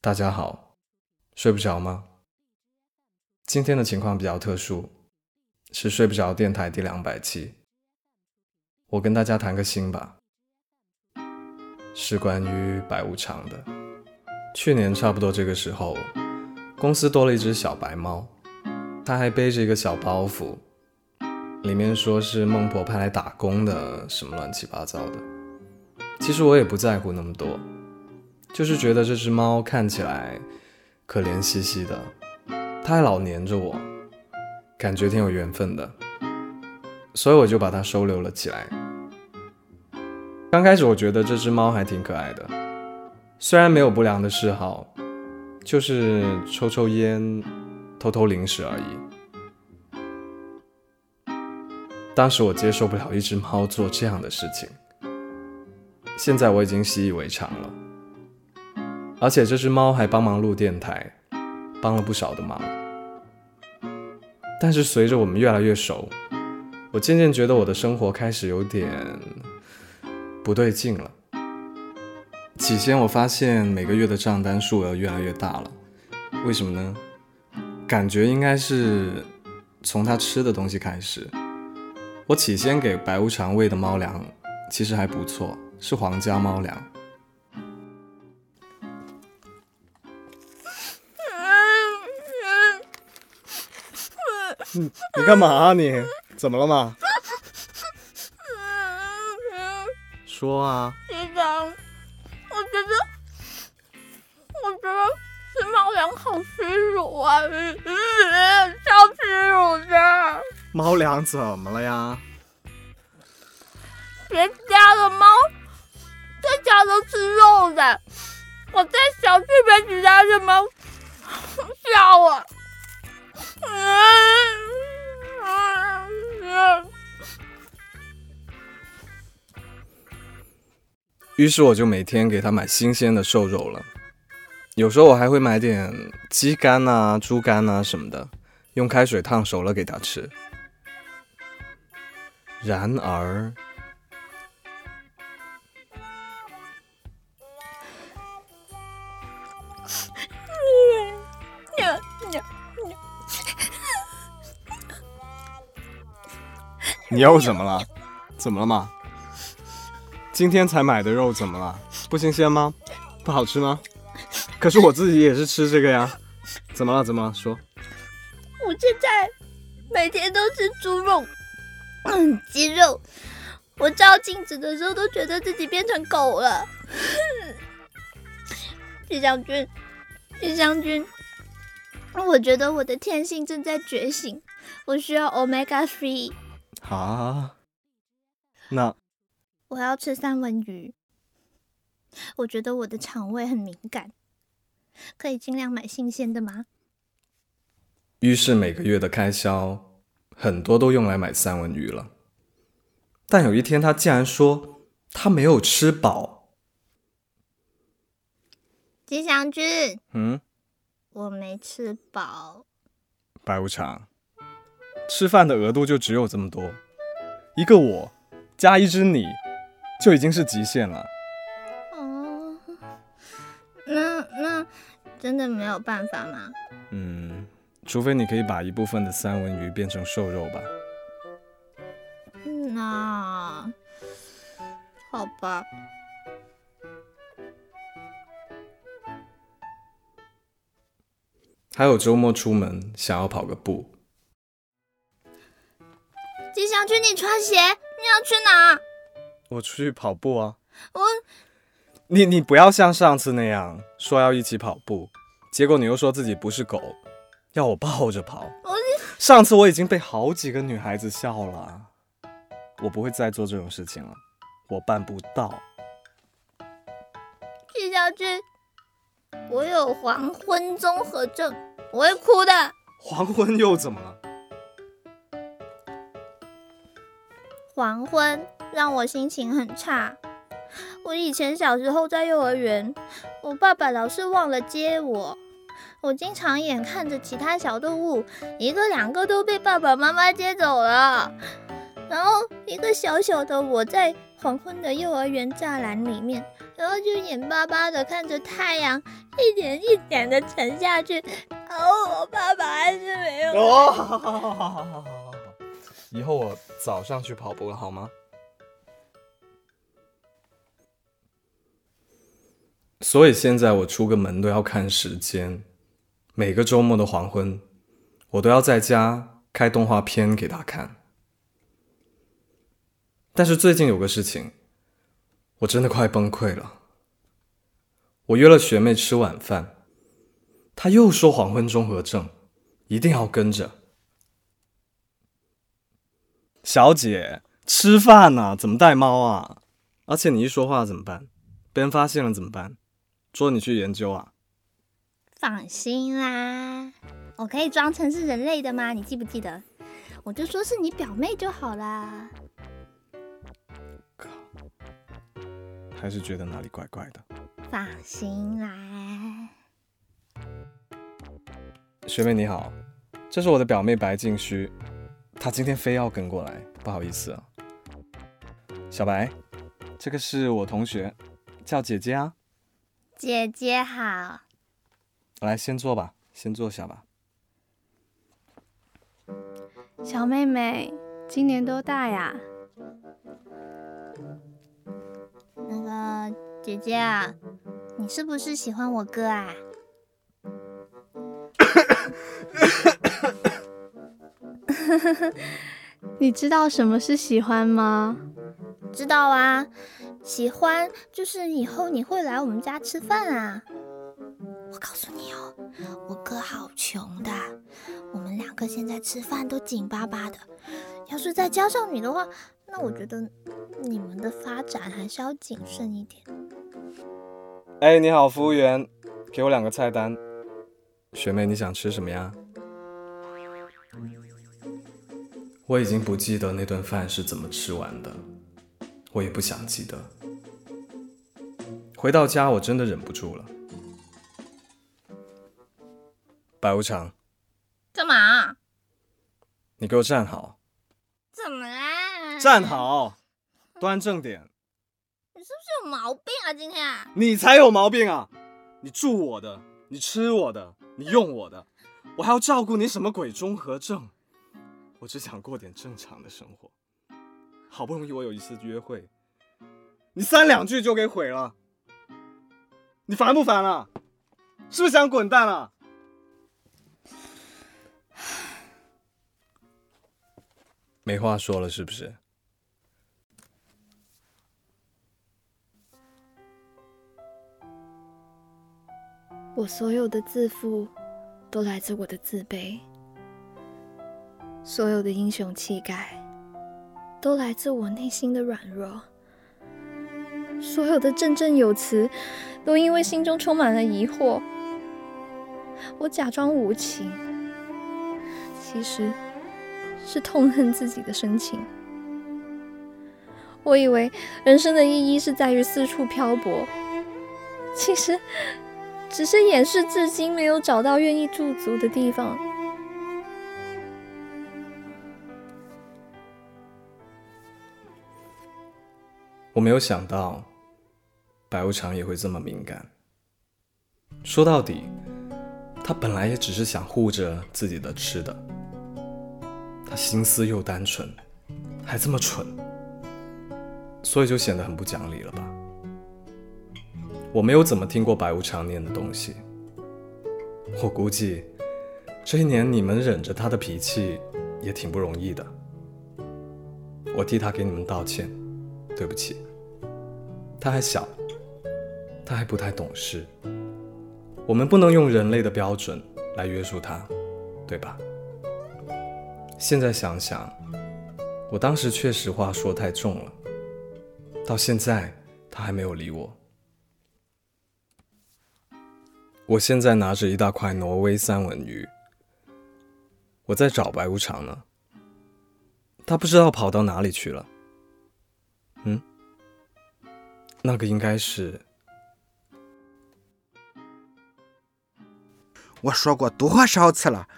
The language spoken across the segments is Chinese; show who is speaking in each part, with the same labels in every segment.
Speaker 1: 大家好，睡不着吗？今天的情况比较特殊，是睡不着电台第两百期。我跟大家谈个心吧，是关于白无常的。去年差不多这个时候，公司多了一只小白猫，它还背着一个小包袱，里面说是孟婆派来打工的，什么乱七八糟的。其实我也不在乎那么多。就是觉得这只猫看起来可怜兮兮的，它还老黏着我，感觉挺有缘分的，所以我就把它收留了起来。刚开始我觉得这只猫还挺可爱的，虽然没有不良的嗜好，就是抽抽烟、偷偷零食而已。当时我接受不了一只猫做这样的事情，现在我已经习以为常了。而且这只猫还帮忙录电台，帮了不少的忙。但是随着我们越来越熟，我渐渐觉得我的生活开始有点不对劲了。起先我发现每个月的账单数额越来越大了，为什么呢？感觉应该是从它吃的东西开始。我起先给白无常喂的猫粮其实还不错，是皇家猫粮。你干嘛啊？你怎么了嘛？说啊！
Speaker 2: 局长，我觉得，我觉得吃猫粮好屈辱啊！超屈辱的。
Speaker 1: 猫粮怎么了呀？
Speaker 2: 别家的猫在家都吃肉的，我在小区被其他的猫吓我。
Speaker 1: 于是我就每天给他买新鲜的瘦肉了，有时候我还会买点鸡肝啊、猪肝啊什么的，用开水烫熟了给他吃。然而，你又怎么了？怎么了嘛？今天才买的肉怎么了？不新鲜吗？不好吃吗？可是我自己也是吃这个呀。怎么了？怎么了？说。
Speaker 2: 我现在每天都吃猪肉、嗯，鸡肉。我照镜子的时候都觉得自己变成狗了。徐将军，徐将军，我觉得我的天性正在觉醒，我需要 omega three。
Speaker 1: 啊，那
Speaker 2: 我要吃三文鱼。我觉得我的肠胃很敏感，可以尽量买新鲜的吗？
Speaker 1: 于是每个月的开销很多都用来买三文鱼了。但有一天，他竟然说他没有吃饱。
Speaker 2: 吉祥君，
Speaker 1: 嗯，
Speaker 2: 我没吃饱。
Speaker 1: 白无常。吃饭的额度就只有这么多，一个我加一只你，就已经是极限了。
Speaker 2: 哦，那那真的没有办法吗？
Speaker 1: 嗯，除非你可以把一部分的三文鱼变成瘦肉吧。
Speaker 2: 那好吧。
Speaker 1: 还有周末出门想要跑个步。
Speaker 2: 吉祥君，你穿鞋，你要去哪？
Speaker 1: 我出去跑步啊。
Speaker 2: 我，
Speaker 1: 你你不要像上次那样说要一起跑步，结果你又说自己不是狗，要我抱着跑。
Speaker 2: 我，
Speaker 1: 上次我已经被好几个女孩子笑了，我不会再做这种事情了，我办不到。
Speaker 2: 季小军，我有黄昏综合症，我会哭的。
Speaker 1: 黄昏又怎么了？
Speaker 2: 黄昏让我心情很差。我以前小时候在幼儿园我爸爸老是忘了接我。我经常眼看着其他小动物一个两个都被爸爸妈妈接走了。然后一个小小的我在黄昏的幼儿园栅栏里面然后就眼巴巴的看着太阳一点一点的沉下去。然后我爸爸还是没有
Speaker 1: 哦好好好好好好好好以后我早上去跑步了，好吗？所以现在我出个门都要看时间，每个周末的黄昏，我都要在家开动画片给他看。但是最近有个事情，我真的快崩溃了。我约了学妹吃晚饭，她又说黄昏综合症，一定要跟着。小姐，吃饭呢，怎么带猫啊？而且你一说话怎么办？被人发现了怎么办？捉你去研究啊？
Speaker 2: 放心啦，我可以装成是人类的吗？你记不记得？我就说是你表妹就好啦。
Speaker 1: 靠，还是觉得哪里怪怪的。
Speaker 2: 放心啦，
Speaker 1: 学妹你好，这是我的表妹白静虚，她今天非要跟过来，不好意思啊。小白，这个是我同学，叫姐姐啊。
Speaker 2: 姐姐好。
Speaker 1: 来，先坐吧，先坐下吧。
Speaker 3: 小妹妹，今年多大呀？
Speaker 2: 那个姐姐啊，你是不是喜欢我哥啊？
Speaker 3: 你知道什么是喜欢吗？
Speaker 2: 知道啊，喜欢就是以后你会来我们家吃饭啊。我告诉你哦，我哥好穷的，我们两个现在吃饭都紧巴巴的，要是再加上你的话，那我觉得你们的发展还是要谨慎一点。
Speaker 1: 哎，你好，服务员，给我两个菜单。学妹，你想吃什么呀？我已经不记得那顿饭是怎么吃完的，我也不想记得。回到家，我真的忍不住了。白无常，
Speaker 2: 干嘛？
Speaker 1: 你给我站好！
Speaker 2: 怎么啦？
Speaker 1: 站好，端正点。
Speaker 2: 你是不是有毛病啊？今天
Speaker 1: 你才有毛病啊！你住我的，你吃我的，你用我的，我还要照顾你什么鬼综合症？我只想过点正常的生活。好不容易我有一次约会，你三两句就给毁了。你烦不烦啊？是不是想滚蛋啊？没话说了是不是？
Speaker 3: 我所有的自负，都来自我的自卑；所有的英雄气概，都来自我内心的软弱；所有的振振有词，都因为心中充满了疑惑。我假装无情，其实是痛恨自己的深情。我以为人生的意义是在于四处漂泊，其实只是掩饰至今没有找到愿意驻足的地方。
Speaker 1: 我没有想到，白无常也会这么敏感。说到底，他本来也只是想护着自己的吃的。他心思又单纯，还这么蠢，所以就显得很不讲理了吧？我没有怎么听过白无常念的东西。我估计，这一年你们忍着他的脾气也挺不容易的。我替他给你们道歉，对不起。他还小，他还不太懂事。我们不能用人类的标准来约束他，对吧？现在想想，我当时确实话说太重了。到现在，他还没有理我。我现在拿着一大块挪威三文鱼，我在找白无常呢。他不知道跑到哪里去了。嗯，那个应该是。
Speaker 4: 我说过多少次了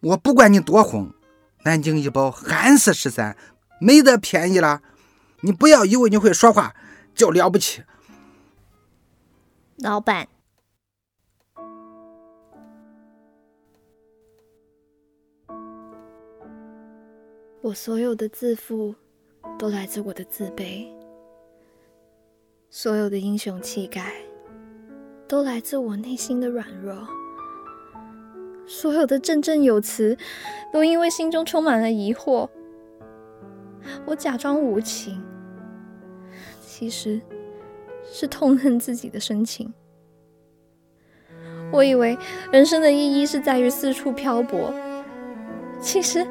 Speaker 4: 我不管你多红南京医保还是十三没得便宜了。你不要以为你会说话就了不起
Speaker 2: 老板。
Speaker 3: 我所有的自负都来自我的自卑。所有的英雄气概都来自我内心的软弱，所有的振振有词都因为心中充满了疑惑。我假装无情，其实是痛恨自己的深情。我以为人生的意义是在于四处漂泊，其实。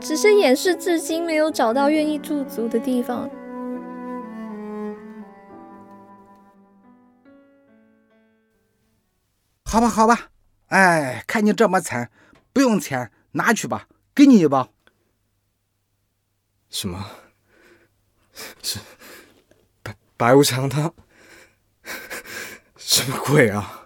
Speaker 3: 只是掩饰，至今没有找到愿意驻足的地方。
Speaker 4: 好吧，好吧，哎，看你这么惨，不用钱，拿去吧，给你一包。
Speaker 5: 什么？是白白无常他？什么鬼啊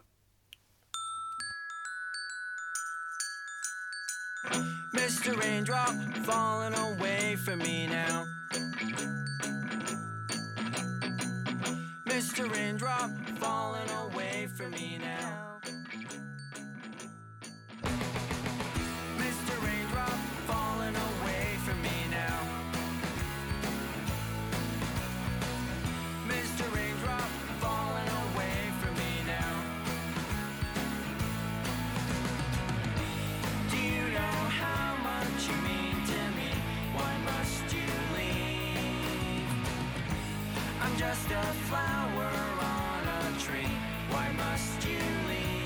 Speaker 5: just a flower on a tree. Why must you leave?